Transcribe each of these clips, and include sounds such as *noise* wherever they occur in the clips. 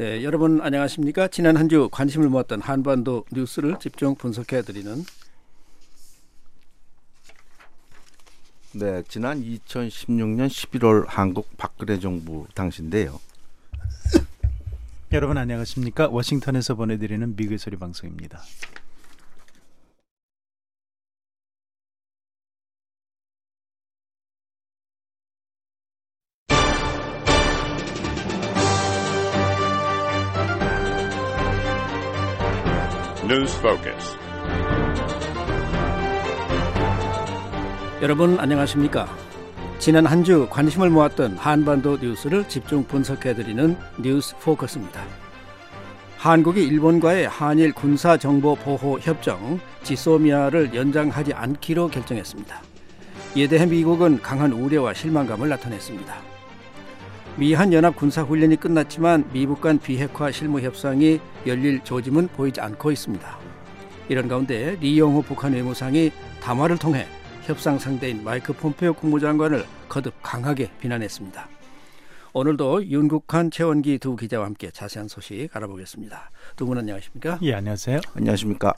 네, 여러분 안녕하십니까? 지난 한 주 관심을 모았던 한반도 뉴스를 집중 분석해 드리는 네, 지난 2016년 11월 한국 박근혜 정부 당시인데요. 여러분 안녕하십니까? 워싱턴에서 보내드리는 미국의 소리 방송입니다. News Focus. 여러분 안녕하십니까? 지난 한 주 관심을 모았던 한반도 뉴스를 집중 분석해 드리는 뉴스 포커스입니다. 한국이 일본과의 한일 군사 정보 보호 협정 지소미아를 연장하지 않기로 결정했습니다. 이에 대해 미국은 강한 우려와 실망감을 나타냈습니다. 미한 연합 군사 훈련이 끝났지만 미북 간 비핵화 실무 협상이 열릴 조짐은 보이지 않고 있습니다. 이런 가운데 리용호 북한 외무상이 담화를 통해 협상 상대인 마이크 폼페오 국무장관을 거듭 강하게 비난했습니다. 오늘도 윤국한 최원기 두 기자와 함께 자세한 소식 알아보겠습니다. 두 분 안녕하십니까? 예, 안녕하세요. 안녕하십니까?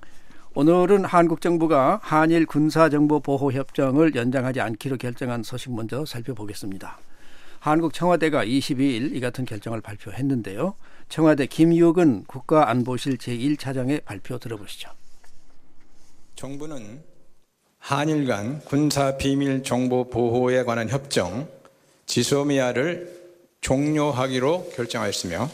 오늘은 한국 정부가 한일 군사 정보 보호 협정을 연장하지 않기로 결정한 소식 먼저 살펴보겠습니다. 한국 청와대가 22일 이 같은 결정을 발표했는데요. 청와대 김유근 국가안보실 제1차장의 발표 들어보시죠. 정부는 한일 간 군사 비밀 정보 보호에 관한 협정 지소미아를 종료하기로 결정하였으며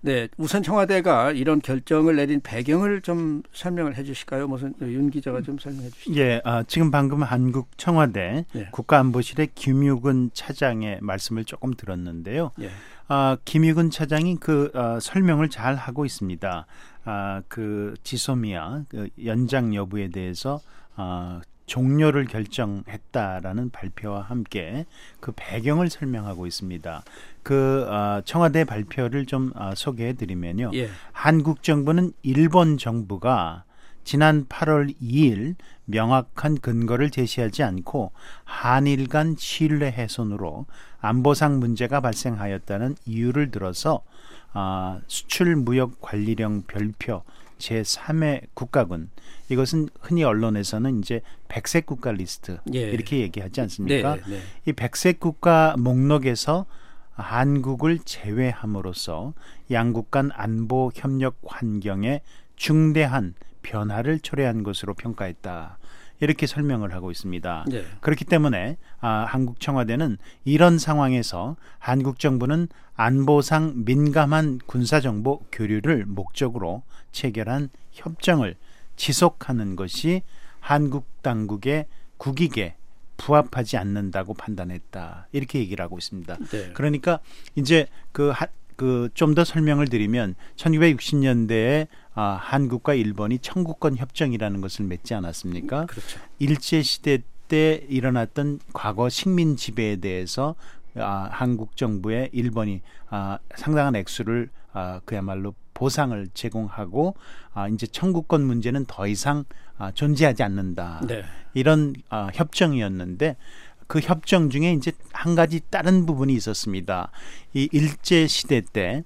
네, 우선 청와대가 이런 결정을 내린 배경을 좀 설명을 해주실까요? 무슨 윤 기자가 좀 설명해 주시죠. 예, 아, 지금 방금 한국 청와대 예. 국가안보실의 김유근 차장의 말씀을 조금 들었는데요. 예. 아, 김유근 차장이 그 아, 설명을 잘 하고 있습니다. 아, 그 지소미아 그 연장 여부에 대해서 아, 종료를 결정했다라는 발표와 함께 그 배경을 설명하고 있습니다. 그 어, 청와대 발표를 좀 어, 소개해 드리면요. 예. 한국 정부는 일본 정부가 지난 8월 2일 명확한 근거를 제시하지 않고 한일 간 신뢰 훼손으로 안보상 문제가 발생하였다는 이유를 들어서 아, 수출 무역 관리령 별표 제3회 국가군 이것은 흔히 언론에서는 이제 백색 국가 리스트 예. 이렇게 얘기하지 않습니까? 네, 네. 이 백색 국가 목록에서 한국을 제외함으로써 양국 간 안보 협력 환경에 중대한 변화를 초래한 것으로 평가했다. 이렇게 설명을 하고 있습니다. 네. 그렇기 때문에 아, 한국 청와대는 이런 상황에서 한국 정부는 안보상 민감한 군사 정보 교류를 목적으로 체결한 협정을 지속하는 것이 한국 당국의 국익에 부합하지 않는다고 판단했다. 이렇게 얘기를 하고 있습니다. 네. 그러니까 이제 그 그 좀 더 설명을 드리면 1960년대에 아, 한국과 일본이 청구권 협정이라는 것을 맺지 않았습니까? 그렇죠. 일제 시대 때 일어났던 과거 식민 지배에 대해서 아, 한국 정부에 일본이 아, 상당한 액수를 아, 그야말로 보상을 제공하고 아, 이제 청구권 문제는 더 이상 아, 존재하지 않는다. 네. 이런 아, 협정이었는데 그 협정 중에 이제 한 가지 다른 부분이 있었습니다. 이 일제 시대 때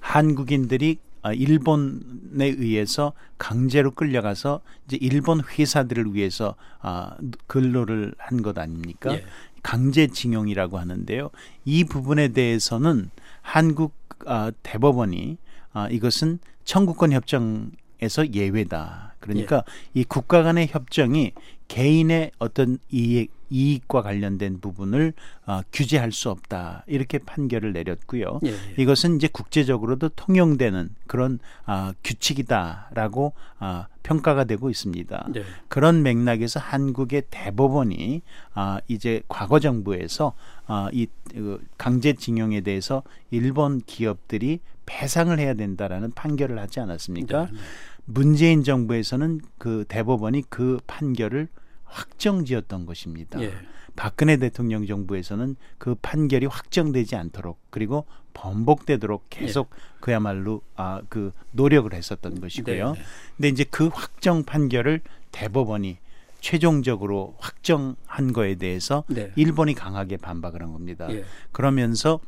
한국인들이 아, 일본에 의해서 강제로 끌려가서 이제 일본 회사들을 위해서 아, 근로를 한 것 아닙니까? 예. 강제징용이라고 하는데요. 이 부분에 대해서는 한국 아, 대법원이 아, 이것은 청구권 협정에서 예외다. 그러니까 이 국가 간의 협정이 개인의 어떤 이익, 이익과 관련된 부분을 어, 규제할 수 없다. 이렇게 판결을 내렸고요. 예, 예. 이것은 이제 국제적으로도 통용되는 그런 아, 규칙이다라고 아, 평가가 되고 있습니다. 네. 그런 맥락에서 한국의 대법원이 아, 이제 과거 정부에서 아, 이 그, 강제징용에 대해서 일본 기업들이 배상을 해야 된다라는 판결을 하지 않았습니까? 네, 네. 문재인 정부에서는 그 대법원이 그 판결을 확정지었던 것입니다. 예. 박근혜 대통령 정부에서는 그 판결이 확정되지 않도록 그리고 번복되도록 계속 그야말로 아 그 노력을 했었던 것이고요. 네, 네. 근데 이제 그 확정 판결을 대법원이 최종적으로 확정한 거에 대해서 네. 일본이 강하게 반박을 한 겁니다. 예. 그러면서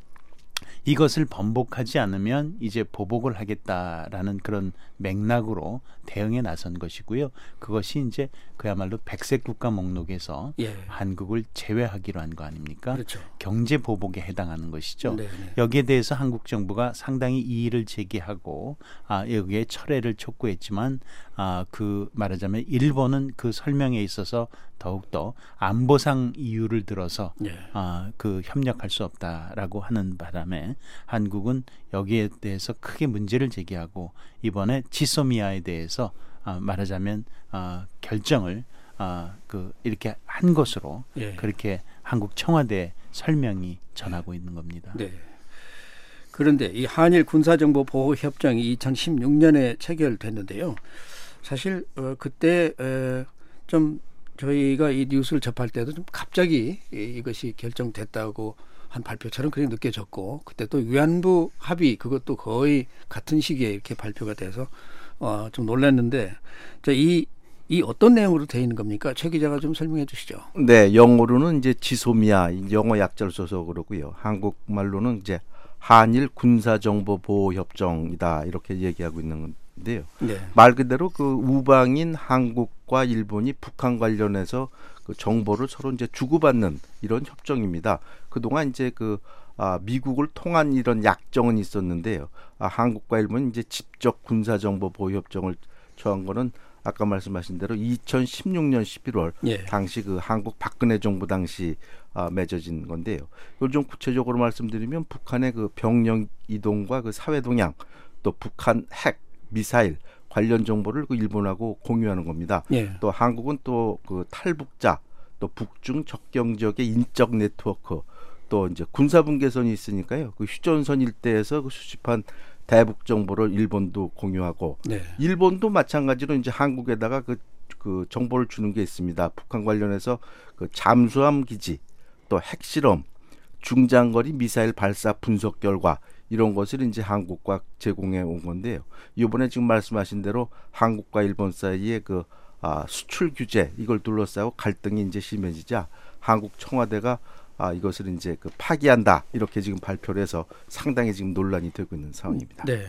이것을 번복하지 않으면 이제 보복을 하겠다라는 그런 맥락으로 대응에 나선 것이고요. 그것이 이제 그야말로 백색 국가 목록에서 예. 한국을 제외하기로 한 거 아닙니까? 그렇죠. 경제 보복에 해당하는 것이죠. 네, 네. 여기에 대해서 한국 정부가 상당히 이의를 제기하고 아, 여기에 철회를 촉구했지만 아, 그 말하자면 일본은 그 설명에 있어서 더욱더 안보상 이유를 들어서 예. 아, 그 협력할 수 없다라고 하는 바람에 한국은 여기에 대해서 크게 문제를 제기하고 이번에 지소미아에 대해서 아, 말하자면 아, 결정을 아, 그 이렇게 한 것으로 예. 그렇게 한국 청와대 설명이 전하고 있는 겁니다. 네. 그런데 이 한일 군사정보 보호 협정이 2016년에 체결됐는데요. 사실 어, 그때 에, 좀 저희가 이 뉴스를 접할 때도 좀 갑자기 이, 이것이 결정됐다고 한 발표처럼 그렇게 느껴졌고 그때 또 위안부 합의 그것도 거의 같은 시기에 이렇게 발표가 돼서 어, 좀 놀랐는데 자이 이 어떤 내용으로 되어 있는 겁니까? 최 기자가 좀 설명해 주시죠. 네, 영어로는 이제 지소미아 영어 약자를 써서 그러고요. 한국말로는 이제 한일 군사정보 보호 협정이다 이렇게 얘기하고 있는 건데요. 네. 말 그대로 그 우방인 한국과 일본이 북한 관련해서 그 정보를 서로 이제 주고받는 이런 협정입니다. 그동안 이제 그 아, 미국을 통한 이런 약정은 있었는데요. 아, 한국과 일본이 이제 직접 군사 정보 보호 협정을 처한 거는 아까 말씀하신 대로 2016년 11월 예. 당시 그 한국 박근혜 정부 당시 아, 맺어진 건데요. 이걸 좀 구체적으로 말씀드리면 북한의 그 병력 이동과 그 사회 동향 또 북한 핵 미사일 관련 정보를 그 일본하고 공유하는 겁니다. 예. 또 한국은 또 그 탈북자 또 북중 접경 지역의 인적 네트워크 또 이제 군사분계선이 있으니까요. 그 휴전선 일대에서 그 수집한 대북 정보를 일본도 공유하고 네. 일본도 마찬가지로 이제 한국에다가 그, 그 정보를 주는 게 있습니다. 북한 관련해서 그 잠수함 기지, 또 핵실험, 중장거리 미사일 발사 분석 결과 이런 것을 이제 한국과 제공해 온 건데요. 이번에 지금 말씀하신 대로 한국과 일본 사이에 그 아, 수출 규제 이걸 둘러싸고 갈등이 이제 심해지자 한국 청와대가 아, 이것을 이제 그 파기한다 이렇게 지금 발표를 해서 상당히 지금 논란이 되고 있는 상황입니다. 네.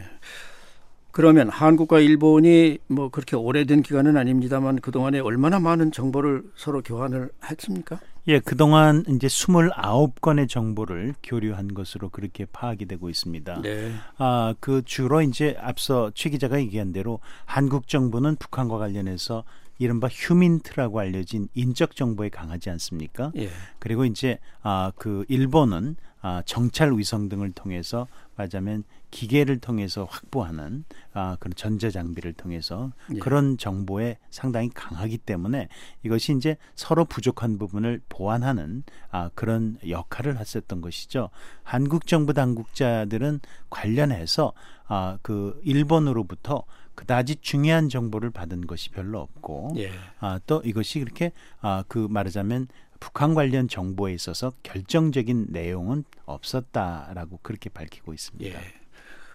그러면 한국과 일본이 뭐 그렇게 오래된 기간은 아닙니다만 그동안에 얼마나 많은 정보를 서로 교환을 했습니까? 예, 그동안 이제 29건의 정보를 교류한 것으로 그렇게 파악이 되고 있습니다. 네. 아, 그 주로 이제 앞서 최 기자가 얘기한 대로 한국 정부는 북한과 관련해서 이른바 휴민트라고 알려진 인적 정보에 강하지 않습니까? 예. 그리고 이제 아, 그 일본은 아, 정찰 위성 등을 통해서 말하자면 기계를 통해서 확보하는 아, 그런 전자 장비를 통해서 예. 그런 정보에 상당히 강하기 때문에 이것이 이제 서로 부족한 부분을 보완하는 아, 그런 역할을 했었던 것이죠. 한국 정부 당국자들은 관련해서 아, 그 일본으로부터 그다지 중요한 정보를 받은 것이 별로 없고 예. 아, 또 이것이 그렇게 아, 그 말하자면 북한 관련 정보에 있어서 결정적인 내용은 없었다라고 그렇게 밝히고 있습니다. 예.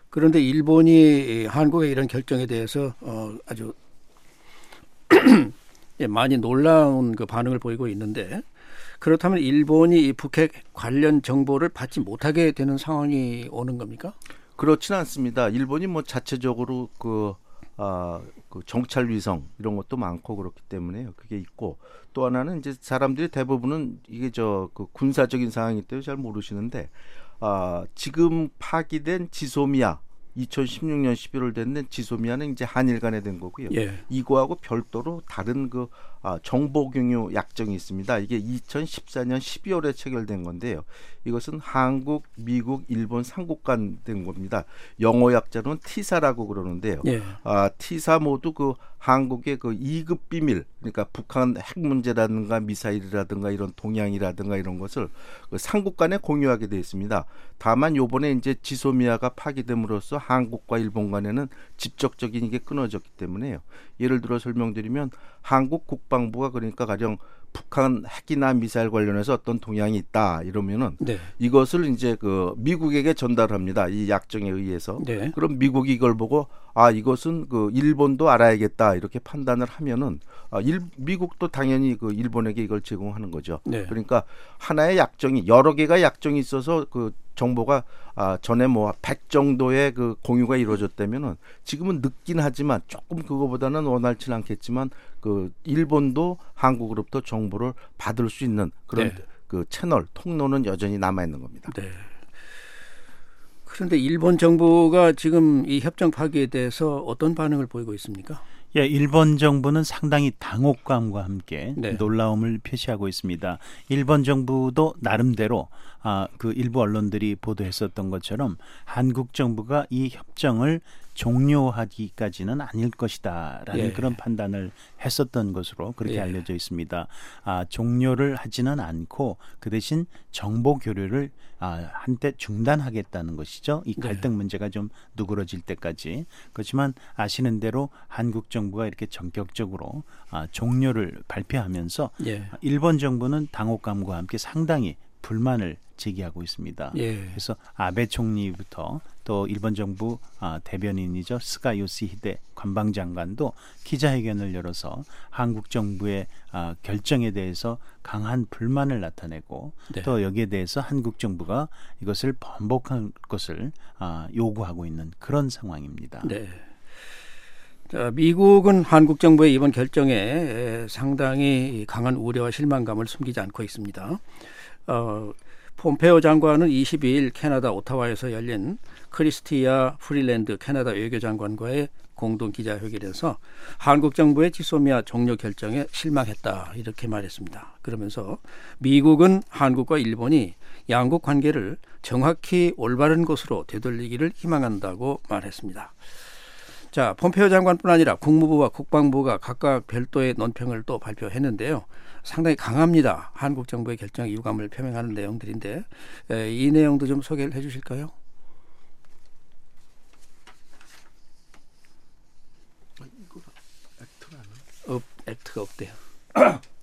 그런데 일본이 한국의 이런 결정에 대해서 어, 아주 *clears throat* 예, 많이 놀라운 그 반응을 보이고 있는데 그렇다면 일본이 이 북핵 관련 정보를 받지 못하게 되는 상황이 오는 겁니까? 그렇지는 않습니다. 일본이 뭐 자체적으로 그, 아, 그 정찰 위성 이런 것도 많고 그렇기 때문에요. 그게 있고 또 하나는 이제 사람들이 대부분은 이게 저 그 군사적인 상황이기 때문에 잘 모르시는데 아, 지금 파기된 지소미아 2016년 11월 됐는 지소미아는 이제 한일 간에 된 거고요. 예. 이거하고 별도로 다른 그 아, 정보 공유 약정이 있습니다. 이게 2014년 12월에 체결된 건데요. 이것은 한국, 미국, 일본 삼국 간 된 겁니다. 영어 약자로는 티사라고 그러는데요. 예. 아, 티사 모두 그 한국의 그 2급 비밀, 그러니까 북한 핵 문제라든가 미사일이라든가 이런 동향이라든가 이런 것을 그 삼국 간에 공유하게 되어 있습니다. 다만 요번에 이제 지소미아가 파기됨으로써 한국과 일본 간에는 직접적인 이게 끊어졌기 때문에요. 예를 들어 설명드리면 한국 국방부가 그러니까 가령 북한 핵이나 미사일 관련해서 어떤 동향이 있다 이러면은 네. 이것을 이제 그 미국에게 전달합니다. 이 약정에 의해서. 네. 그럼 미국이 이걸 보고 아 이것은 그 일본도 알아야겠다 이렇게 판단을 하면은 아, 일, 미국도 당연히 그 일본에게 이걸 제공하는 거죠. 네. 그러니까 하나의 약정이 여러 개가 약정이 있어서 그 정보가 아, 전에 뭐 100 정도의 그 공유가 이루어졌다면은 지금은 늦긴 하지만 조금 그거보다는 원활치 는 않겠지만 그 일본도 한국으로부터 정보를 받을 수 있는 그런 네. 그 채널 통로는 여전히 남아 있는 겁니다. 네. 그런데 일본 정부가 지금 이 협정 파기에 대해서 어떤 반응을 보이고 있습니까? 예, 일본 정부는 상당히 당혹감과 함께 네. 놀라움을 표시하고 있습니다. 일본 정부도 나름대로 아, 그 일부 언론들이 보도했었던 것처럼 한국 정부가 이 협정을 종료하기까지는 아닐 것이다라는 예. 그런 판단을 했었던 것으로 그렇게 예. 알려져 있습니다. 아, 종료를 하지는 않고 그 대신 정보 교류를 아, 한때 중단하겠다는 것이죠. 이 네. 갈등 문제가 좀 누그러질 때까지. 그렇지만 아시는 대로 한국 정부가 이렇게 전격적으로 아, 종료를 발표하면서 예. 일본 정부는 당혹감과 함께 상당히 불만을 제기하고 있습니다. 예. 그래서 아베 총리부터 또 일본 정부 아, 대변인이죠 스가 요시히데 관방장관도 기자회견을 열어서 한국 정부의 아, 결정에 대해서 강한 불만을 나타내고 네. 또 여기에 대해서 한국 정부가 이것을 번복할 것을 아, 요구하고 있는 그런 상황입니다. 네. 자, 미국은 한국 정부의 이번 결정에 에, 상당히 강한 우려와 실망감을 숨기지 않고 있습니다. 어, 폼페오 장관은 22일 캐나다 오타와에서 열린 크리스티아 프리랜드 캐나다 외교 장관과의 공동 기자회견에서 한국 정부의 지소미아 종료 결정에 실망했다 이렇게 말했습니다. 그러면서 미국은 한국과 일본이 양국 관계를 정확히 올바른 곳으로 되돌리기를 희망한다고 말했습니다. 자, 폼페오 장관뿐 아니라 국무부와 국방부가 각각 별도의 논평을 또 발표했는데요. 상당히 강합니다. 한국 정부의 결정에 유감을 표명하는 내용들인데 에, 이 내용도 좀 소개를 해주실까요? 업, 액트가 없대요. *clears throat*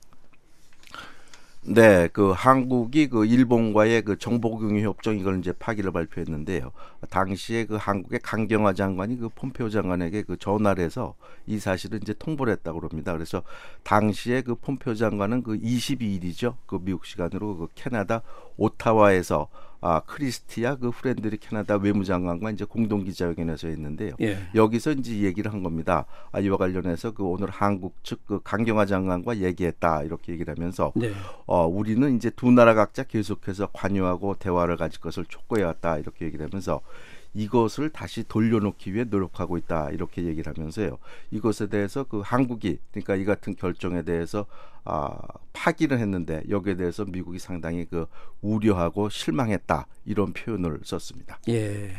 네, 그 한국이 그 일본과의 그 정보공유 협정 이걸 이제 파기를 발표했는데요. 당시에 그 한국의 강경화 장관이 그 폼페오 장관에게 그 전화를 해서 이 사실을 이제 통보를 했다고 그럽니다. 그래서 당시에 그 폼페오 장관은 그 22일이죠. 그 미국 시간으로 그 캐나다 오타와에서 아 크리스티아 그 프리랜드 캐나다 외무장관과 이제 공동 기자회견에서 했는데요. 예. 여기서 이제 얘기를 한 겁니다. 아, 이와 관련해서 그 오늘 한국 측 그 강경화 장관과 얘기했다 이렇게 얘기를 하면서 네. 어, 우리는 이제 두 나라 각자 계속해서 관여하고 대화를 가질 것을 촉구해 왔다 이렇게 얘기를 하면서 이것을 다시 돌려놓기 위해 노력하고 있다 이렇게 얘기를 하면서요. 이것에 대해서 그 한국이 그러니까 이 같은 결정에 대해서 아, 파기를 했는데 여기에 대해서 미국이 상당히 그 우려하고 실망했다 이런 표현을 썼습니다. 예.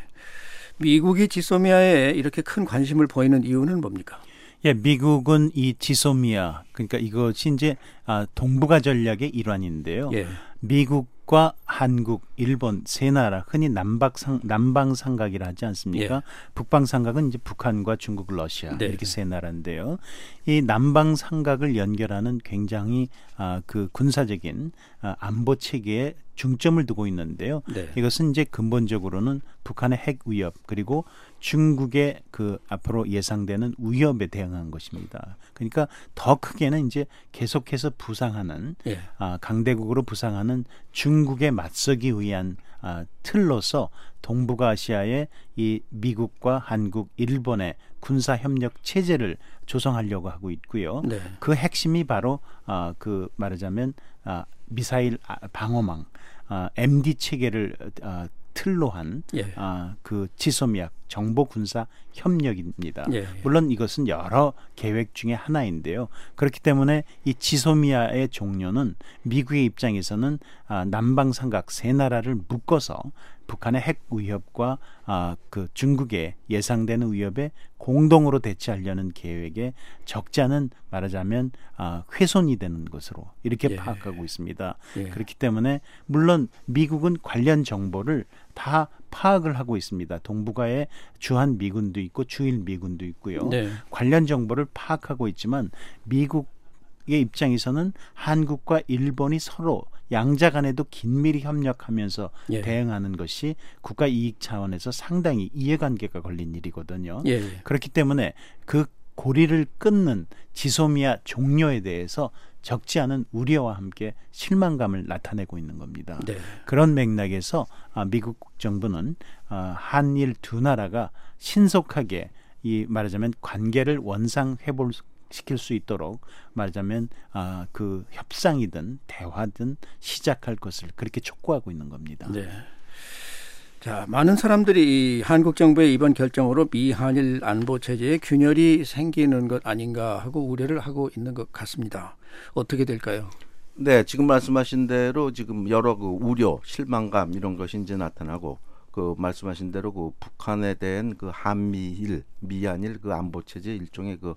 미국이 지소미아에 이렇게 큰 관심을 보이는 이유는 뭡니까? 예, 미국은 이 지소미아 그러니까 이것이 이제 아, 동북아 전략의 일환인데요. 예. 미국 과 한국, 일본 세 나라 흔히 남박상 남방 삼각이라 하지 않습니까? 예. 북방 삼각은 이제 북한과 중국, 러시아 네. 이렇게 세 나라인데요. 이 남방 삼각을 연결하는 굉장히 아, 그 군사적인 아, 안보 체계에 중점을 두고 있는데요. 네. 이것은 이제 근본적으로는 북한의 핵 위협 그리고 중국의 그 앞으로 예상되는 위협에 대응한 것입니다. 그러니까 더 크게는 이제 계속해서 부상하는 예. 아, 강대국으로 부상하는 중국에 맞서기 위한 아, 틀로서 동북아시아의 이 미국과 한국, 일본의 군사 협력 체제를 조성하려고 하고 있고요. 네. 그 핵심이 바로 아, 그 말하자면 아, 미사일 아, 방어망, 아, MD 체계를 아, 틀로 한 예. 아, 그 지소미약 정보 군사 협력입니다. 예. 물론 이것은 여러 계획 중에 하나인데요. 그렇기 때문에 이 지소미아의 종료는 미국의 입장에서는 아, 남방 삼각 세 나라를 묶어서 북한의 핵 위협과 아, 그 중국의 예상되는 위협에 공동으로 대처하려는 계획에 적자는 말하자면 아, 훼손이 되는 것으로 이렇게 예. 파악하고 있습니다. 예. 그렇기 때문에 물론 미국은 관련 정보를 다 파악을 하고 있습니다. 동북아에 주한 미군도 있고 주일 미군도 있고요. 네. 관련 정보를 파악하고 있지만 미국 의 입장에서는 한국과 일본이 서로 양자 간에도 긴밀히 협력하면서 예. 대응하는 것이 국가 이익 차원에서 상당히 이해관계가 걸린 일이거든요. 예. 예. 그렇기 때문에 그 고리를 끊는 지소미아 종료에 대해서 적지 않은 우려와 함께 실망감을 나타내고 있는 겁니다. 네. 그런 맥락에서 아, 미국 정부는 아, 한일 두 나라가 신속하게 이 말하자면 관계를 원상 회복 시킬 수 있도록 말하자면 아, 그 협상이든 대화든 시작할 것을 그렇게 촉구하고 있는 겁니다. 네. 자, 많은 사람들이 이 한국 정부의 이번 결정으로 미한일 안보 체제에 균열이 생기는 것 아닌가 하고 우려를 하고 있는 것 같습니다. 어떻게 될까요? 네, 지금 말씀하신 대로 지금 여러 그 우려, 실망감 이런 것이 이제 나타나고 그 말씀하신 대로 그 북한에 대한 그 한미일, 미한일 그 안보 체제 일종의 그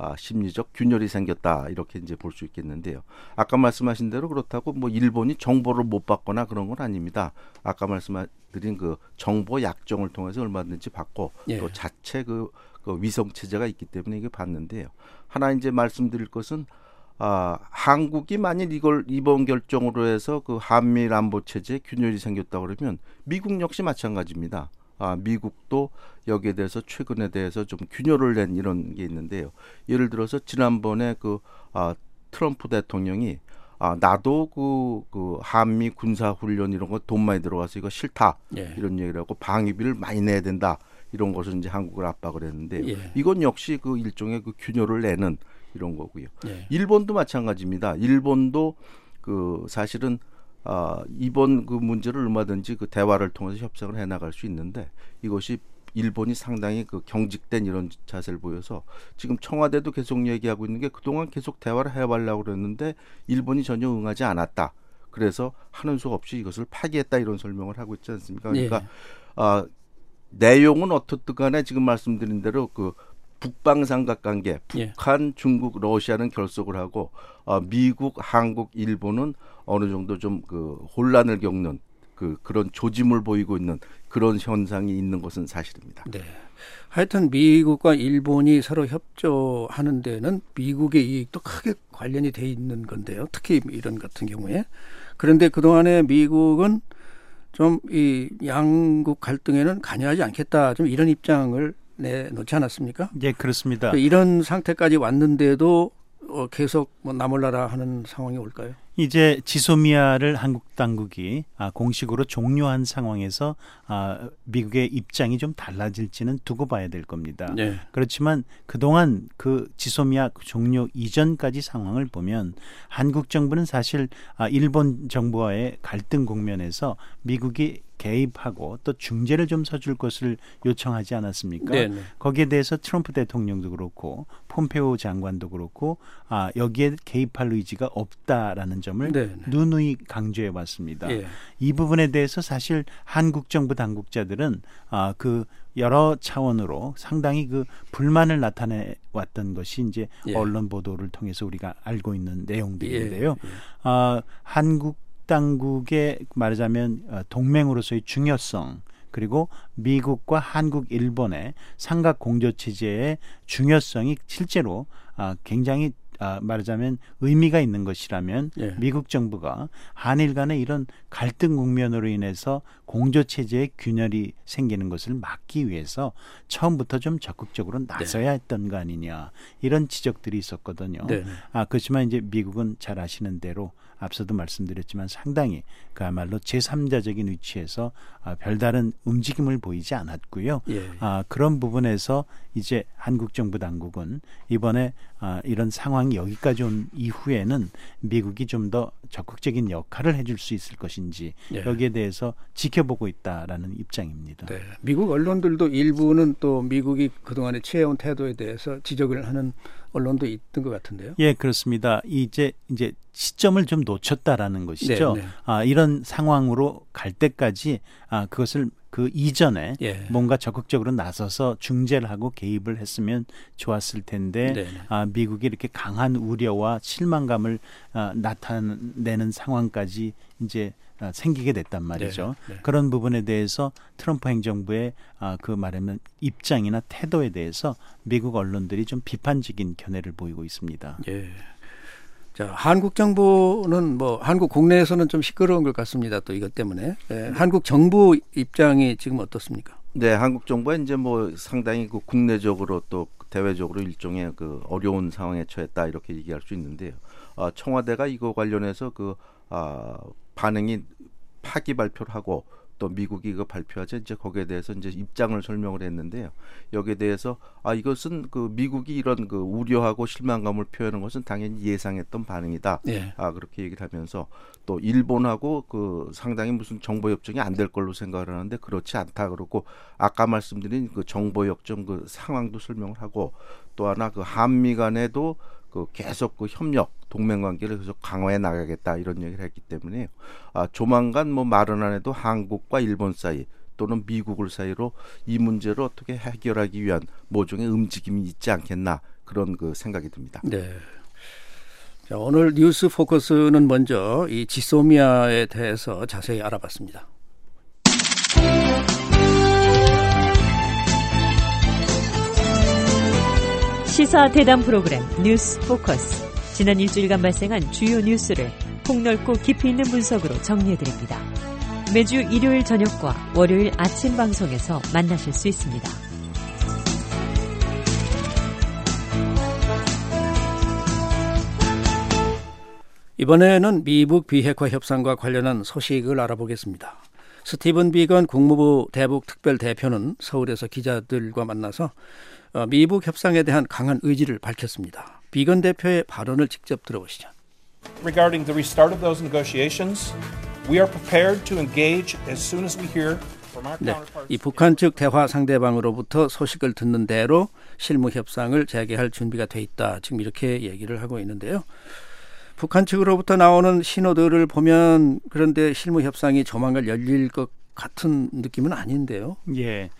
아, 심리적 균열이 생겼다 이렇게 이제 볼 수 있겠는데요. 아까 말씀하신 대로 그렇다고 뭐 일본이 정보를 못 받거나 그런 건 아닙니다. 아까 말씀드린 그 정보 약정을 통해서 얼마든지 받고 예. 또 자체 그, 그 위성 체제가 있기 때문에 이게 받는데요. 하나 이제 말씀드릴 것은 아, 한국이 만일 이걸 이번 결정으로 해서 그 한미일 안보 체제에 균열이 생겼다 그러면 미국 역시 마찬가지입니다. 아, 미국도 여기에 대해서 최근에 대해서 좀 균열을 낸 이런 게 있는데요. 예를 들어서 지난번에 그 아, 트럼프 대통령이 아, 나도 그, 그 한미 군사 훈련 이런 거 돈 많이 들어가서 이거 싫다. 예. 이런 얘기를 하고 방위비를 많이 내야 된다. 이런 것을 이제 한국을 압박을 했는데요. 예. 이건 역시 그 일종의 그 균열을 내는 이런 거고요. 예. 일본도 마찬가지입니다. 일본도 그 사실은 아, 이번 그 문제를 얼마든지 그 대화를 통해서 협상을 해 나갈 수 있는데 이것이 일본이 상당히 그 경직된 이런 자세를 보여서 지금 청와대도 계속 얘기하고 있는 게 그동안 계속 대화를 해보려고 그랬는데 일본이 전혀 응하지 않았다. 그래서 하는 수 없이 이것을 파기했다 이런 설명을 하고 있지 않습니까? 그러니까 예. 아, 내용은 어떻든 간에 지금 말씀드린 대로 그 북방 삼각관계, 예. 북한, 중국, 러시아는 결속을 하고 어, 미국, 한국, 일본은 어느 정도 좀 그 혼란을 겪는 그 그런 조짐을 보이고 있는 그런 현상이 있는 것은 사실입니다. 네. 하여튼 미국과 일본이 서로 협조하는 데는 미국의 이익도 크게 관련이 돼 있는 건데요. 특히 이런 같은 경우에. 그런데 그 동안에 미국은 좀 이 양국 갈등에는 관여하지 않겠다. 좀 이런 입장을 내놓지 않았습니까? 예, 그렇습니다. 이런 상태까지 왔는데도 어, 계속 뭐 나몰라라 하는 상황이 올까요? 이제 지소미아를 한국 당국이 아, 공식으로 종료한 상황에서 아, 미국의 입장이 좀 달라질지는 두고 봐야 될 겁니다. 네. 그렇지만 그동안 그 지소미아 종료 이전까지 상황을 보면 한국 정부는 사실 아, 일본 정부와의 갈등 국면에서 미국이 개입하고 또 중재를 좀 서줄 것을 요청하지 않았습니까? 네, 네. 거기에 대해서 트럼프 대통령도 그렇고 폼페오 장관도 그렇고 아, 여기에 개입할 의지가 없다라는 점을 네, 네. 누누이 강조해 왔습니다. 예. 이 부분에 대해서 사실 한국 정부 당국자들은 아, 그 여러 차원으로 상당히 그 불만을 나타내 왔던 것이 이제 예. 언론 보도를 통해서 우리가 알고 있는 예, 내용들인데요. 예. 아, 한국 당국의 말하자면 어, 동맹으로서의 중요성 그리고 미국과 한국, 일본의 삼각 공조 체제의 중요성이 실제로 아, 굉장히 아, 말하자면 의미가 있는 것이라면 예. 미국 정부가 한일 간의 이런 갈등 국면으로 인해서 공조 체제의 균열이 생기는 것을 막기 위해서 처음부터 좀 적극적으로 나서야 했던 거 아니냐 이런 지적들이 있었거든요. 네, 네. 아 그렇지만 이제 미국은 잘 아시는 대로 앞서도 말씀드렸지만 상당히 그야말로 제3자적인 위치에서 아, 별다른 움직임을 보이지 않았고요. 예. 아, 그런 부분에서 이제 한국 정부 당국은 이번에 아, 이런 상황이 여기까지 온 이후에는 미국이 좀 더 적극적인 역할을 해줄 수 있을 것인지 예. 여기에 대해서 지켜보고 있다라는 입장입니다. 네. 미국 언론들도 일부는 또 미국이 그동안에 취해온 태도에 대해서 지적을 하는 언론도 있던 것 같은데요. 예, 그렇습니다. 이제 이제 시점을 좀 놓쳤다라는 것이죠. 네, 네. 아, 이런 상황으로 갈 때까지 아, 그것을 그 이전에 예. 뭔가 적극적으로 나서서 중재를 하고 개입을 했으면 좋았을 텐데 네, 네. 아, 미국이 이렇게 강한 우려와 실망감을 아, 나타내는 상황까지 이제 아, 생기게 됐단 말이죠. 네, 네. 그런 부분에 대해서 트럼프 행정부의 아, 그 말하면 입장이나 태도에 대해서 미국 언론들이 좀 비판적인 견해를 보이고 있습니다. 예. 자, 한국 정부는 뭐 한국 국내에서는 좀 시끄러운 것 같습니다. 또 이것 때문에 예, 한국 정부 입장이 지금 어떻습니까? 네, 한국 정부가 이제 뭐 상당히 그 국내적으로 또 대외적으로 일종의 그 어려운 상황에 처했다 이렇게 얘기할 수 있는데요. 아, 청와대가 이거 관련해서 그 아, 반응이 파기 발표를 하고 또 미국이 이거 발표하자 이제 거기에 대해서 이제 입장을 설명을 했는데요. 여기에 대해서 아 이것은 그 미국이 이런 그 우려하고 실망감을 표현한 것은 당연히 예상했던 반응이다. 예. 아 그렇게 얘기를 하면서 또 일본하고 그 상당히 무슨 정보 협정이 안 될 걸로 생각을 하는데 그렇지 않다 그러고 아까 말씀드린 그 정보 협정 그 상황도 설명을 하고 또 하나 그 한미 간에도 그 계속 그 협력 동맹 관계를 계속 강화해 나가겠다 이런 얘기를 했기 때문에 아 조만간 뭐 말은 안 해도 한국과 일본 사이 또는 미국을 사이로 이 문제를 어떻게 해결하기 위한 모종의 움직임이 있지 않겠나 그런 그 생각이 듭니다. 네. 자, 오늘 뉴스 포커스는 먼저 이 지소미아에 대해서 자세히 알아봤습니다. 시사 대담 프로그램 뉴스 포커스. 지난 일주일간 발생한 주요 뉴스를 폭넓고 깊이 있는 분석으로 정리해드립니다. 매주 일요일 저녁과 월요일 아침 방송에서 만나실 수 있습니다. 이번에는 미북 비핵화 협상과 관련한 소식을 알아보겠습니다. 스티븐 비건 국무부 대북 특별 대표는 서울에서 기자들과 만나서 어, 미북 협상에 대한 강한 의지를 밝혔습니다. 비건 대표의 발언을 직접 들어보시죠. regarding the restart of those negotiations. We are prepared to engage as soon as we hear from our 네. 이 북한 측 대화 상대방으로부터 소식을 듣는 대로 실무 협상을 재개할 준비가 돼 있다. 지금 이렇게 얘기를 하고 있는데요. 북한 측으로부터 나오는 신호들을 보면 그런데 실무 협상이 조만간 열릴 것 같은 느낌은 아닌데요. 예.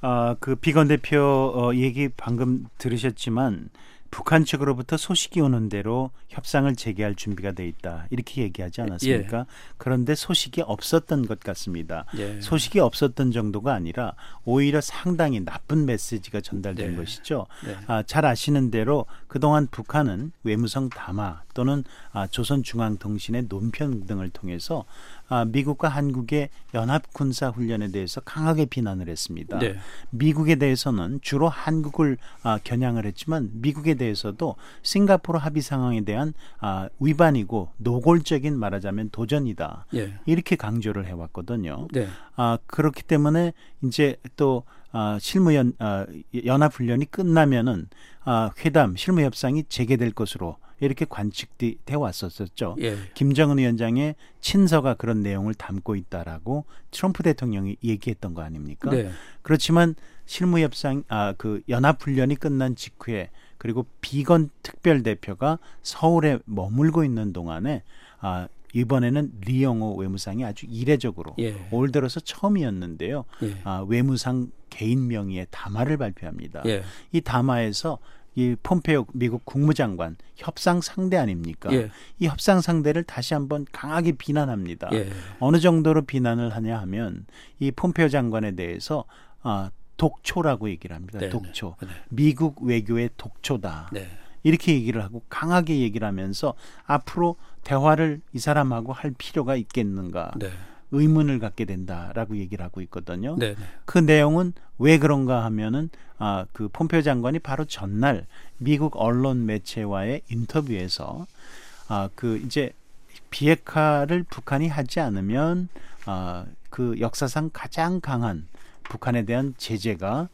아, 그 비건 대표 어, 얘기 방금 들으셨지만 북한 측으로부터 소식이 오는 대로 협상을 재개할 준비가 돼 있다. 이렇게 얘기하지 않았습니까? 그런데 소식이 없었던 것 같습니다. 예. 소식이 없었던 정도가 아니라 오히려 상당히 나쁜 메시지가 전달된 네. 것이죠. 네. 아, 잘 아시는 대로 그동안 북한은 외무성 담화 또는 아, 조선중앙통신의 논평 등을 통해서 아, 미국과 한국의 연합 군사 훈련에 대해서 강하게 비난을 했습니다. 네. 미국에 대해서는 주로 한국을 아, 겨냥을 했지만 미국에 대해서도 싱가포르 합의 상황에 대한 아, 위반이고 노골적인 말하자면 도전이다. 예. 이렇게 강조를 해왔거든요. 네. 아 그렇기 때문에 이제 또 아, 실무연 아, 연합 훈련이 끝나면은 아, 회담 실무 협상이 재개될 것으로 이렇게 관측돼 왔었었죠. 예. 김정은 위원장의 친서가 그런 내용을 담고 있다라고 트럼프 대통령이 얘기했던 거 아닙니까? 네. 그렇지만 실무 협상 아 그 연합 훈련이 끝난 직후에 그리고 비건 특별 대표가 서울에 머물고 있는 동안에 아 이번에는 리영호 외무상이 아주 이례적으로 예. 올 들어서 처음이었는데요. 예. 아, 외무상 개인 명의의 담화를 발표합니다. 예. 이 담화에서 이 폼페오 미국 국무장관 협상 상대 아닙니까? 예. 이 협상 상대를 다시 한번 강하게 비난합니다. 예. 어느 정도로 비난을 하냐 하면 이 폼페오 장관에 대해서 아, 독초라고 얘기를 합니다. 네, 독초. 네. 미국 외교의 독초다. 네. 이렇게 얘기를 하고 강하게 얘기를 하면서 앞으로 대화를 이 사람하고 할 필요가 있겠는가 네. 의문을 갖게 된다라고 얘기를 하고 있거든요. 네. 네. 그 내용은 왜 그런가 하면은 아 그 폼페오 장관이 바로 전날 미국 언론 매체와의 인터뷰에서 아 그 이제 비핵화를 북한이 하지 않으면 아 그 역사상 가장 강한 북한에 대한 제재가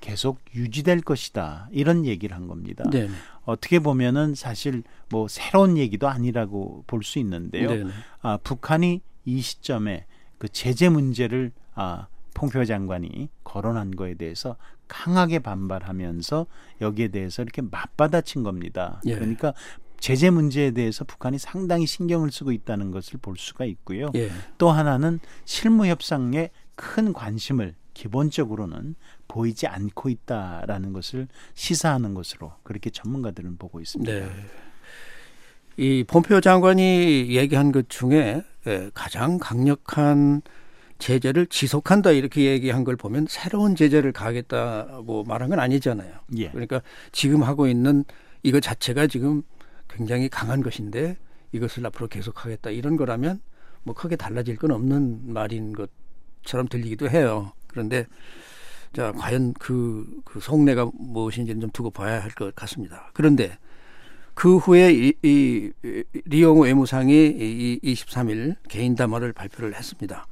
계속 유지될 것이다 이런 얘기를 한 겁니다. 네. 어떻게 보면은 사실 뭐 새로운 얘기도 아니라고 볼 수 있는데요. 네. 네. 아, 북한이 이 시점에 그 제재 문제를 아, 폼페오 장관이 거론한 거에 대해서 강하게 반발하면서 여기에 대해서 이렇게 맞받아친 겁니다. 예. 그러니까 제재 문제에 대해서 북한이 상당히 신경을 쓰고 있다는 것을 볼 수가 있고요. 예. 또 하나는 실무 협상에 큰 관심을 기본적으로는 보이지 않고 있다라는 것을 시사하는 것으로 그렇게 전문가들은 보고 있습니다. 네. 이 폼페오 장관이 얘기한 것 중에 예, 가장 강력한 제재를 지속한다 이렇게 얘기한 걸 보면 새로운 제재를 가하겠다고 말한 건 아니잖아요. 예. 그러니까 지금 하고 있는 이거 자체가 지금 굉장히 강한 것인데 이것을 앞으로 계속하겠다 이런 거라면 뭐 크게 달라질 건 없는 말인 것처럼 들리기도 해요. 그런데 자, 과연 그, 그 속내가 무엇인지는 좀 두고 봐야 할 것 같습니다. 그런데 그 후에 이, 이, 이 리용호 외무상이 이 23일 개인 담화를 발표를 했습니다.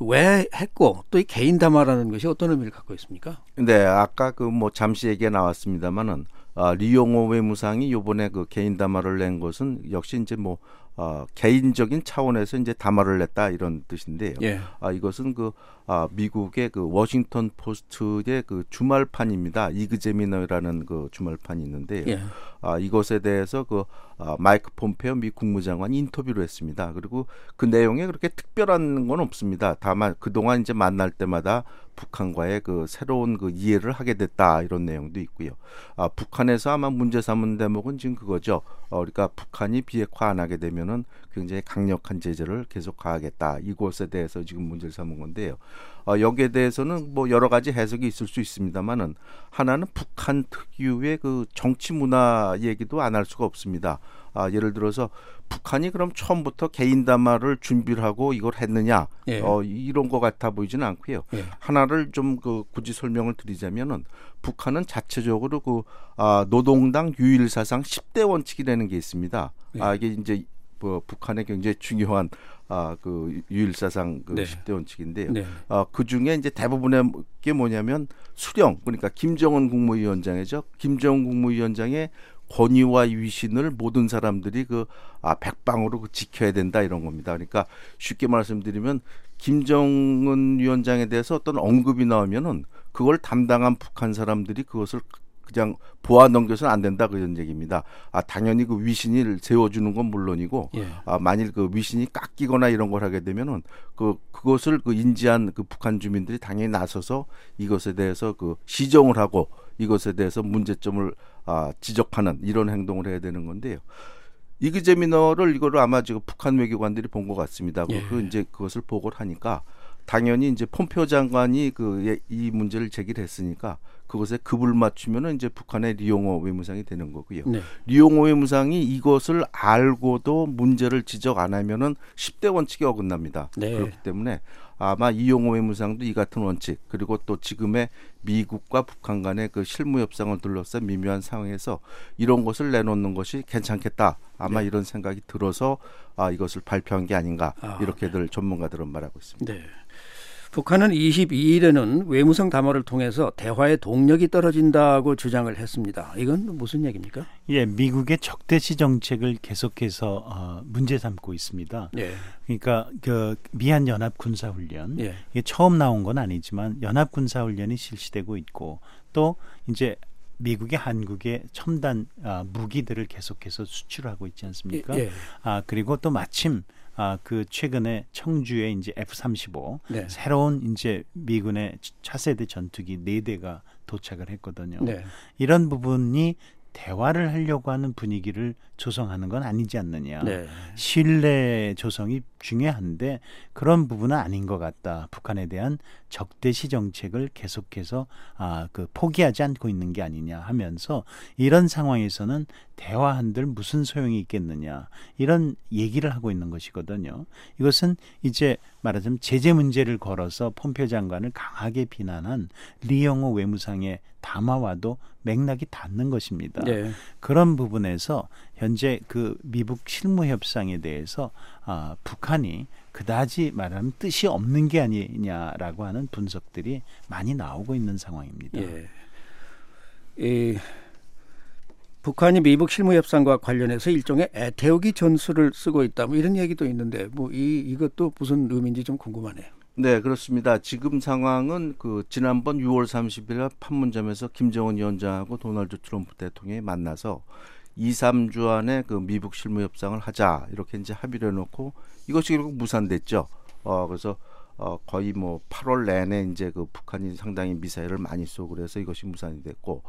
왜 했고 또 이 개인 담화라는 것이 어떤 의미를 갖고 있습니까? 네, 아까 그 뭐 잠시 얘기가 나왔습니다만은 아, 리용호 외무상이 요번에 그 개인 담화를 낸 것은 역시 이제 뭐 어, 개인적인 차원에서 이제 담화를 냈다 이런 뜻인데요. 예. 아, 이것은 그 아, 미국의 그 워싱턴 포스트의 그 주말판입니다. 이그제미너라는 그 주말판이 있는데요. 예. 아, 이것에 대해서 그 아, 마이크 폼페오 미 국무장관이 인터뷰를 했습니다. 그리고 그 내용에 그렇게 특별한 건 없습니다. 다만 그동안 이제 만날 때마다 북한과의 그 새로운 그 이해를 하게 됐다 이런 내용도 있고요. 아, 북한에서 아마 문제 삼은 대목은 지금 그거죠. 어, 그러니까 북한이 비핵화 안 하게 되면은 굉장히 강력한 제재를 계속 가하겠다. 이것에 대해서 지금 문제를 삼은 건데요. 어, 여기에 대해서는 뭐 여러 가지 해석이 있을 수 있습니다만은 하나는 북한 특유의 그 정치 문화 얘기도 안 할 수가 없습니다. 아, 예를 들어서 북한이 그럼 처음부터 개인 담화를 준비를 하고 이걸 했느냐 예. 어, 이런 것 같아 보이지는 않고요. 예. 하나를 좀 그 굳이 설명을 드리자면은 북한은 자체적으로 그 아, 노동당 유일 사상 10대 원칙이라는 게 있습니다. 예. 아 이게 이제 뭐 북한의 굉장히 중요한 아 그 유일 사상 그 네. 10대 원칙인데요. 네. 어, 그 중에 이제 대부분의 게 뭐냐면 수령 그러니까 김정은 국무위원장이죠. 김정은 국무위원장의 권위와 위신을 모든 사람들이 그 아, 백방으로 그 지켜야 된다 이런 겁니다. 그러니까 쉽게 말씀드리면 김정은 위원장에 대해서 어떤 언급이 나오면은 그걸 담당한 북한 사람들이 그것을 그냥 보아 넘겨서는 안 된다 그런 얘기입니다. 아 당연히 그 위신을 세워주는 건 물론이고 예. 아 만일 그 위신이 깎이거나 이런 걸 하게 되면은 그 그것을 그 인지한 그 북한 주민들이 당연히 나서서 이것에 대해서 그 시정을 하고 이것에 대해서 문제점을 아 지적하는 이런 행동을 해야 되는 건데요. 이그제미너를 이거를 아마 지금 북한 외교관들이 본 것 같습니다. 예. 그 이제 그것을 보고를 하니까 당연히 이제 폼페오 장관이 그 이 문제를 제기를 했으니까 그것에 급을 맞추면은 이제 북한의 리용호 외무상이 되는 거고요. 네. 리용호 외무상이 이것을 알고도 문제를 지적 안 하면은 10대 원칙에 어긋납니다. 네. 그렇기 때문에 아마 이용호 외무상도 이 같은 원칙 그리고 또 지금의 미국과 북한 간의 그 실무 협상을 둘러싼 미묘한 상황에서 이런 것을 내놓는 것이 괜찮겠다. 아마 네. 이런 생각이 들어서 아 이것을 발표한 게 아닌가 아, 이렇게들 전문가들은 말하고 있습니다. 네. 북한은 22일에는 외무성 담화를 통해서 대화의 동력이 떨어진다고 주장을 했습니다. 이건 무슨 얘기입니까? 예, 미국의 적대시 정책을 계속해서 어, 문제 삼고 있습니다. 예. 그러니까 그 미한 연합 군사 훈련 예. 이게 처음 나온 건 아니지만 연합 군사 훈련이 실시되고 있고 또 이제 미국이 한국에 첨단 아, 무기들을 계속해서 수출하고 있지 않습니까? 예. 아 그리고 또 마침 아 그 최근에 청주에 이제 F-35 네. 새로운 이제 미군의 차세대 전투기 네 대가 도착을 했거든요. 네. 이런 부분이 대화를 하려고 하는 분위기를 조성하는 건 아니지 않느냐. 네. 신뢰 조성이 중요한데 그런 부분은 아닌 것 같다. 북한에 대한 적대시 정책을 계속해서 아 그 포기하지 않고 있는 게 아니냐 하면서 이런 상황에서는 대화 한들 무슨 소용이 있겠느냐 이런 얘기를 하고 있는 것이거든요. 이것은 이제 말하자면 제재 문제를 걸어서 폼페 장관을 강하게 비난한 리영호 외무상의 담화와도 맥락이 닿는 것입니다. 네. 그런 부분에서 현재 그 미북 실무 협상에 대해서 아, 북한이 그다지 말하면 뜻이 없는 게 아니냐라고 하는 분석들이 많이 나오고 있는 상황입니다. 예. 이 북한이 미북 실무 협상과 관련해서 일종의 애태우기 전술을 쓰고 있다. 뭐 이런 얘기도 있는데 뭐 이 이것도 무슨 의미인지 좀 궁금하네요. 네, 그렇습니다. 지금 상황은 그 지난번 6월 30일 판문점에서 김정은 위원장하고 도널드 트럼프 대통령이 만나서 2, 3주 안에 그 미북 실무 협상을 하자 이렇게 이제 합의를 해놓고 이것이 결국 무산됐죠. 어 그래서 어 거의 뭐 8월 내내 이제 그 북한이 상당히 미사일을 많이 쏘고 그래서 이것이 무산이 됐고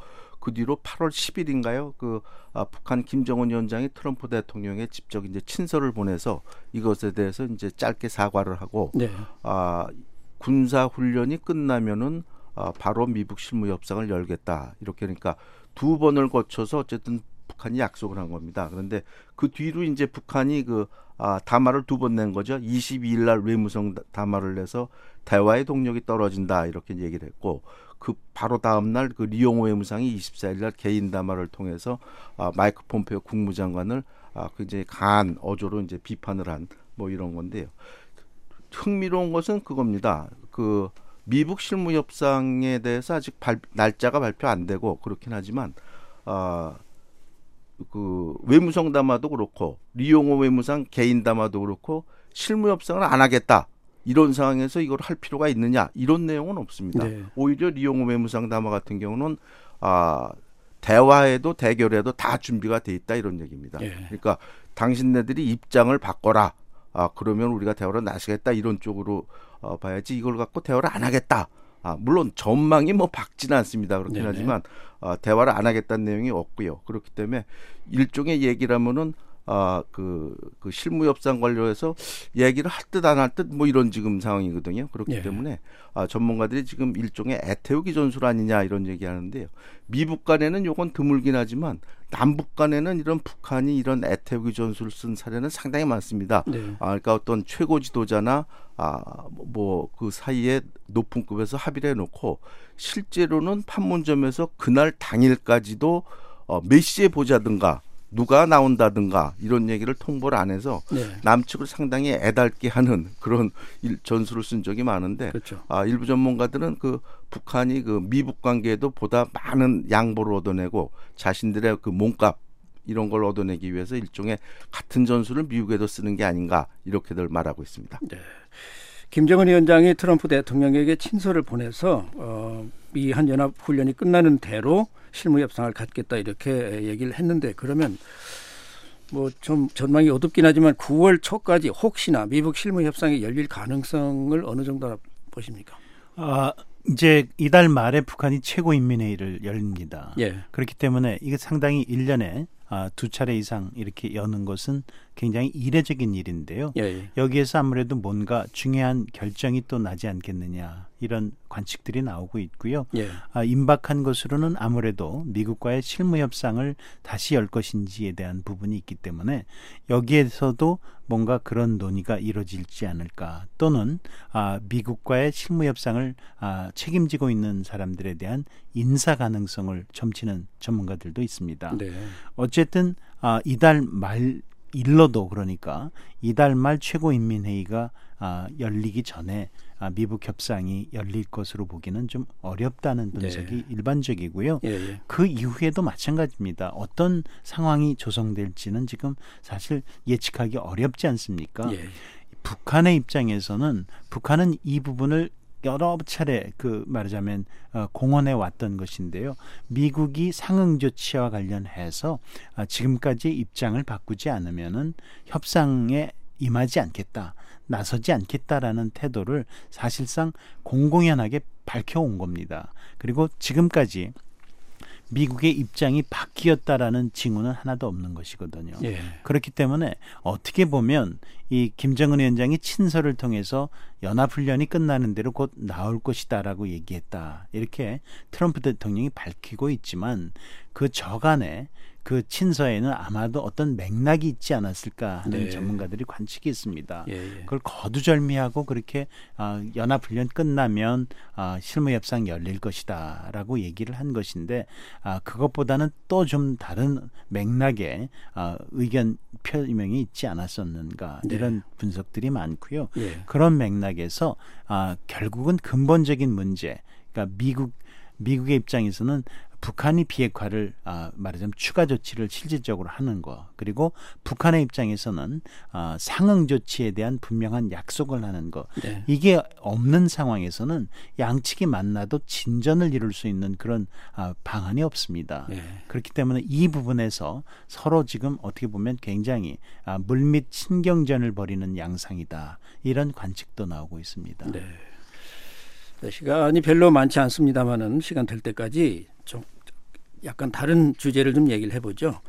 그 뒤로 8월 10일인가요? 그 아, 북한 김정은 위원장이 트럼프 대통령에 직접 이제 친서를 보내서 이것에 대해서 이제 짧게 사과를 하고 네. 아, 군사 훈련이 끝나면은 아, 바로 미북 실무 협상을 열겠다. 이렇게 그러니까 두 번을 거쳐서 어쨌든 북한이 약속을 한 겁니다. 그런데 그 뒤로 이제 북한이 그 아, 담화를 두 번 낸 거죠. 22일 날 외무성 다- 담화를 내서 대화의 동력이 떨어진다 이렇게 얘기를 했고 그 바로 다음 날 그 리용호 외무상이 24일 날 개인 담화를 통해서 아, 마이크 폼페오 국무장관을 아, 굉장히 강한 어조로 이제 비판을 한 뭐 이런 건데요. 흥미로운 것은 그겁니다. 그 미국 실무 협상에 대해서 아직 발, 날짜가 발표 안 되고 그렇긴 하지만 아, 그 외무성 담화도 그렇고 리용호 외무상 개인 담화도 그렇고 실무 협상을 안 하겠다. 이런 상황에서 이걸 할 필요가 있느냐 이런 내용은 없습니다. 네. 오히려 리용호 외무상 담화 같은 경우는 아 대화에도 대결에도 다 준비가 돼 있다 이런 얘기입니다. 예. 그러니까 당신네들이 입장을 바꿔라. 아 그러면 우리가 대화를 나서겠다 이런 쪽으로 어, 봐야지 이걸 갖고 대화를 안 하겠다. 아 물론 전망이 뭐 밝지는 않습니다. 그렇긴 네네. 하지만 어, 대화를 안 하겠다는 내용이 없고요. 그렇기 때문에 일종의 얘기라면은 아그 그 실무 협상 관련해서 얘기를 할 듯 안 할 듯 뭐 이런 지금 상황이거든요. 그렇기 예. 때문에 아 전문가들이 지금 일종의 애태우기 전술 아니냐 이런 얘기하는데요. 미북 간에는 요건 드물긴 하지만 남북 간에는 이런 북한이 이런 애태우기 전술을 쓴 사례는 상당히 많습니다. 네. 아, 그러니까 어떤 최고 지도자나 아, 뭐 그 사이에 높은 급에서 합의를 해놓고 실제로는 판문점에서 그날 당일까지도 어, 몇 시에 보자든가 누가 나온다든가 이런 얘기를 통보를 안 해서 네. 남측을 상당히 애달게 하는 그런 일, 전술을 쓴 적이 많은데 그렇죠. 아, 일부 전문가들은 그 북한이 그 미북 관계에도 보다 많은 양보를 얻어내고 자신들의 그 몸값 이런 걸 얻어내기 위해서 일종의 같은 전술을 미국에도 쓰는 게 아닌가 이렇게들 말하고 있습니다. 김정은 위원장이 트럼프 대통령에게 친서를 보내서 어, 이 한연합 훈련이 끝나는 대로 실무 협상을 갖겠다 이렇게 얘기를 했는데 그러면 뭐 좀 전망이 어둡긴 하지만 9월 초까지 혹시나 미북 실무 협상이 열릴 가능성을 어느 정도나 보십니까? 아, 이제 이달 말에 북한이 최고인민회의를 열립니다. 예. 그렇기 때문에 이게 상당히 일년에 아, 두 차례 이상 이렇게 여는 것은 굉장히 이례적인 일인데요. 예, 예. 여기에서 아무래도 뭔가 중요한 결정이 또 나지 않겠느냐 이런 관측들이 나오고 있고요. 예. 아, 임박한 것으로는 아무래도 미국과의 실무 협상을 다시 열 것인지에 대한 부분이 있기 때문에 여기에서도 뭔가 그런 논의가 이루어질지 않을까 또는 아, 미국과의 실무 협상을 아, 책임지고 있는 사람들에 대한 인사 가능성을 점치는 전문가들도 있습니다. 네. 어쨌든 아, 이달 말 일러도 그러니까 이달 말 최고인민회의가 아, 열리기 전에 아, 미북 협상이 열릴 것으로 보기는 좀 어렵다는 분석이 네. 일반적이고요. 예, 예. 그 이후에도 마찬가지입니다. 어떤 상황이 조성될지는 지금 사실 예측하기 어렵지 않습니까? 예. 북한의 입장에서는 북한은 이 부분을 여러 차례 그 말하자면 어, 공언해 왔던 것인데요. 미국이 상응 조치와 관련해서 아, 지금까지 입장을 바꾸지 않으면은 협상에 임하지 않겠다, 나서지 않겠다라는 태도를 사실상 공공연하게 밝혀온 겁니다. 그리고 지금까지 미국의 입장이 바뀌었다라는 징후는 하나도 없는 것이거든요. 예. 그렇기 때문에 어떻게 보면 이 김정은 위원장이 친서를 통해서 연합훈련이 끝나는 대로 곧 나올 것이다라고 얘기했다. 이렇게 트럼프 대통령이 밝히고 있지만 그 저간에 그 친서에는 아마도 어떤 맥락이 있지 않았을까 하는 네. 전문가들이 관측이 있습니다. 예, 예. 그걸 거두절미하고 그렇게 아, 연합훈련 끝나면 아, 실무협상 열릴 것이다라고 얘기를 한 것인데 아, 그것보다는 또 좀 다른 맥락의 아, 의견 표명이 있지 않았었는가 네. 이런 분석들이 많고요. 예. 그런 맥락에서 아, 결국은 근본적인 문제, 그러니까 미국 미국의 입장에서는 북한이 비핵화를 아, 말하자면 추가 조치를 실질적으로 하는 거 그리고 북한의 입장에서는 아, 상응 조치에 대한 분명한 약속을 하는 거 네. 이게 없는 상황에서는 양측이 만나도 진전을 이룰 수 있는 그런 아, 방안이 없습니다. 예. 그렇기 때문에 이 부분에서 서로 지금 어떻게 보면 굉장히 아, 물밑 신경전을 벌이는 양상이다 이런 관측도 나오고 있습니다. 네. 네, 시간이 별로 많지 않습니다만은 시간 될 때까지 좀 약간 다른 주제를 좀 얘기를 해보죠.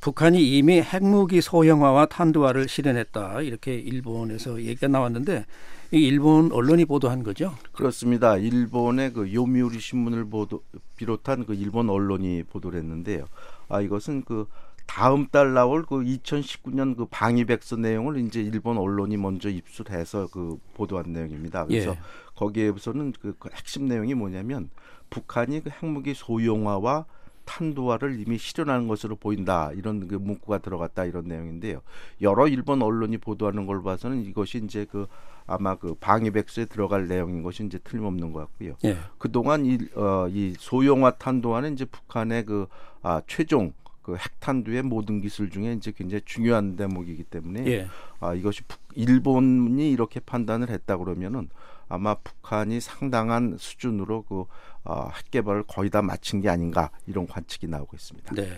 북한이 이미 핵무기 소형화와 탄두화를 실현했다 이렇게 일본에서 얘기가 나왔는데 이 일본 언론이 보도한 거죠. 그렇습니다. 일본의 그 요미우리 신문을 보도 비롯한 그 일본 언론이 보도를 했는데요. 아 이것은 그 다음 달 나올 그 2019년 그 방위백서 내용을 이제 일본 언론이 먼저 입수해서 그 보도한 내용입니다. 그래서 예. 거기에서는 그, 그 핵심 내용이 뭐냐면 북한이 그 핵무기 소형화와 탄도화를 이미 실현하는 것으로 보인다 이런 그 문구가 들어갔다 이런 내용인데요. 여러 일본 언론이 보도하는 걸 봐서는 이것이 이제 그 아마 그 방위백서에 들어갈 내용인 것이 이제 틀림없는 것 같고요. 예. 그 동안 이, 어, 이 소형화 탄도화는 이제 북한의 그 아, 최종 그 핵탄두의 모든 기술 중에 이제 굉장히 중요한 대목이기 때문에 예. 아, 이것이 북, 일본이 이렇게 판단을 했다 그러면은 아마 북한이 상당한 수준으로 그 어, 핵 개발을 거의 다 마친 게 아닌가 이런 관측이 나오고 있습니다. 네.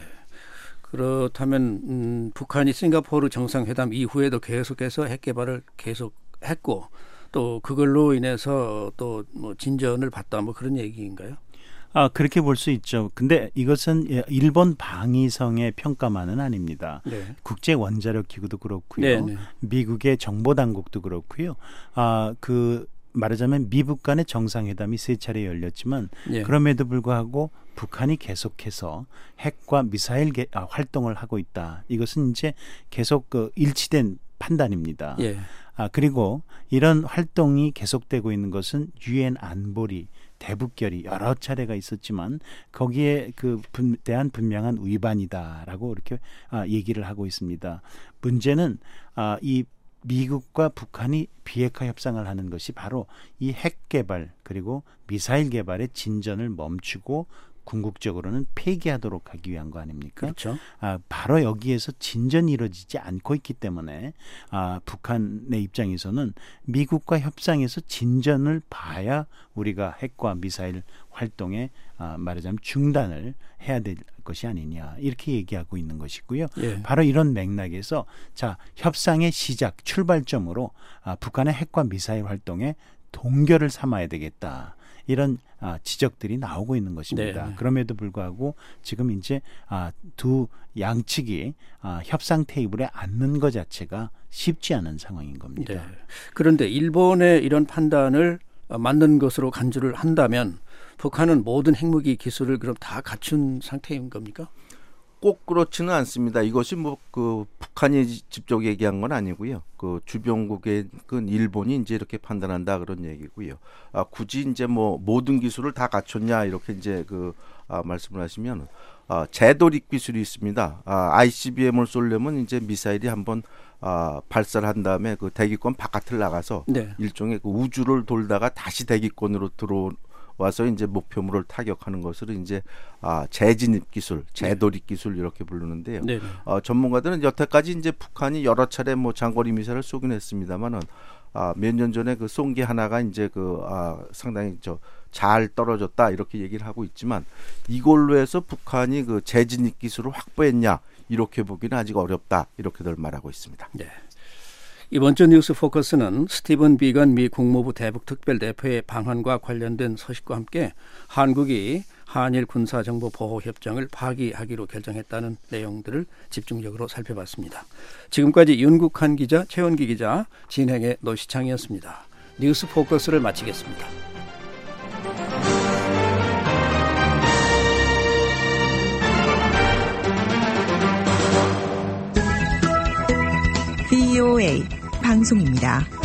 그렇다면 음, 북한이 싱가포르 정상회담 이후에도 계속해서 핵 개발을 계속 했고 또 그걸로 인해서 또 뭐 진전을 봤다 뭐 그런 얘기인가요? 아 그렇게 볼 수 있죠. 근데 이것은 예, 일본 방위성의 평가만은 아닙니다. 네. 국제 원자력 기구도 그렇고요. 네, 네. 미국의 정보 당국도 그렇고요. 아그 말하자면 미북 간의 정상회담이 세 차례 열렸지만 예. 그럼에도 불구하고 북한이 계속해서 핵과 미사일 개, 아, 활동을 하고 있다. 이것은 이제 계속 그 일치된 판단입니다. 예. 아 그리고 이런 활동이 계속되고 있는 것은 유엔 안보리 대북결의 여러 차례가 있었지만 거기에 그 분, 대한 분명한 위반이다라고 이렇게 아, 얘기를 하고 있습니다. 문제는 아, 이 미국과 북한이 비핵화 협상을 하는 것이 바로 이 핵 개발 그리고 미사일 개발의 진전을 멈추고 궁극적으로는 폐기하도록 하기 위한 거 아닙니까? 그렇죠. 아, 바로 여기에서 진전이 이루어지지 않고 있기 때문에 아, 북한의 입장에서는 미국과 협상에서 진전을 봐야 우리가 핵과 미사일 활동에 아, 말하자면 중단을 해야 될 것이 아니냐 이렇게 얘기하고 있는 것이고요. 예. 바로 이런 맥락에서 자 협상의 시작 출발점으로 아, 북한의 핵과 미사일 활동에 동결을 삼아야 되겠다. 이런 아, 지적들이 나오고 있는 것입니다. 네, 네. 그럼에도 불구하고 지금 이제 아, 두 양측이 아, 협상 테이블에 앉는 것 자체가 쉽지 않은 상황인 겁니다. 네. 그런데 일본의 이런 판단을 어, 맞는 것으로 간주를 한다면 북한은 모든 핵무기 기술을 그럼 다 갖춘 상태인 겁니까? 꼭 그렇지는 않습니다. 이것이 뭐 그 북한이 직접 얘기한 건 아니고요. 그 주변국의 그 일본이 이제 이렇게 판단한다 그런 얘기고요. 아 굳이 이제 뭐 모든 기술을 다 갖췄냐 이렇게 이제 그 아, 말씀을 하시면 아 재도립 기술이 있습니다. 아 ICBM을 쏠려면 이제 미사일이 한번 아 발사를 한 다음에 그 대기권 바깥을 나가서 네. 일종의 그 우주를 돌다가 다시 대기권으로 들어 와서 이제 목표물을 타격하는 것을 이제 아 재진입 기술, 재도립 기술 이렇게 부르는데요. 네. 네. 어, 전문가들은 여태까지 이제 북한이 여러 차례 뭐 장거리 미사일을 쏘긴 했습니다만은 아, 몇 년 전에 그쏜게 하나가 이제 그 아, 상당히 저 잘 떨어졌다 이렇게 얘기를 하고 있지만 이걸로 해서 북한이 그 재진입 기술을 확보했냐 이렇게 보기는 아직 어렵다 이렇게들 말하고 있습니다. 네. 이번 주 뉴스 포커스는 스티븐 비건 미 국무부 대북 특별 대표의 방한과 관련된 소식과 함께 한국이 한일 군사 정보 보호 협정을 파기하기로 결정했다는 내용들을 집중적으로 살펴봤습니다. 지금까지 윤국한 기자, 최원기 기자, 진행의 노시창이었습니다. 뉴스 포커스를 마치겠습니다. VOA 방송입니다.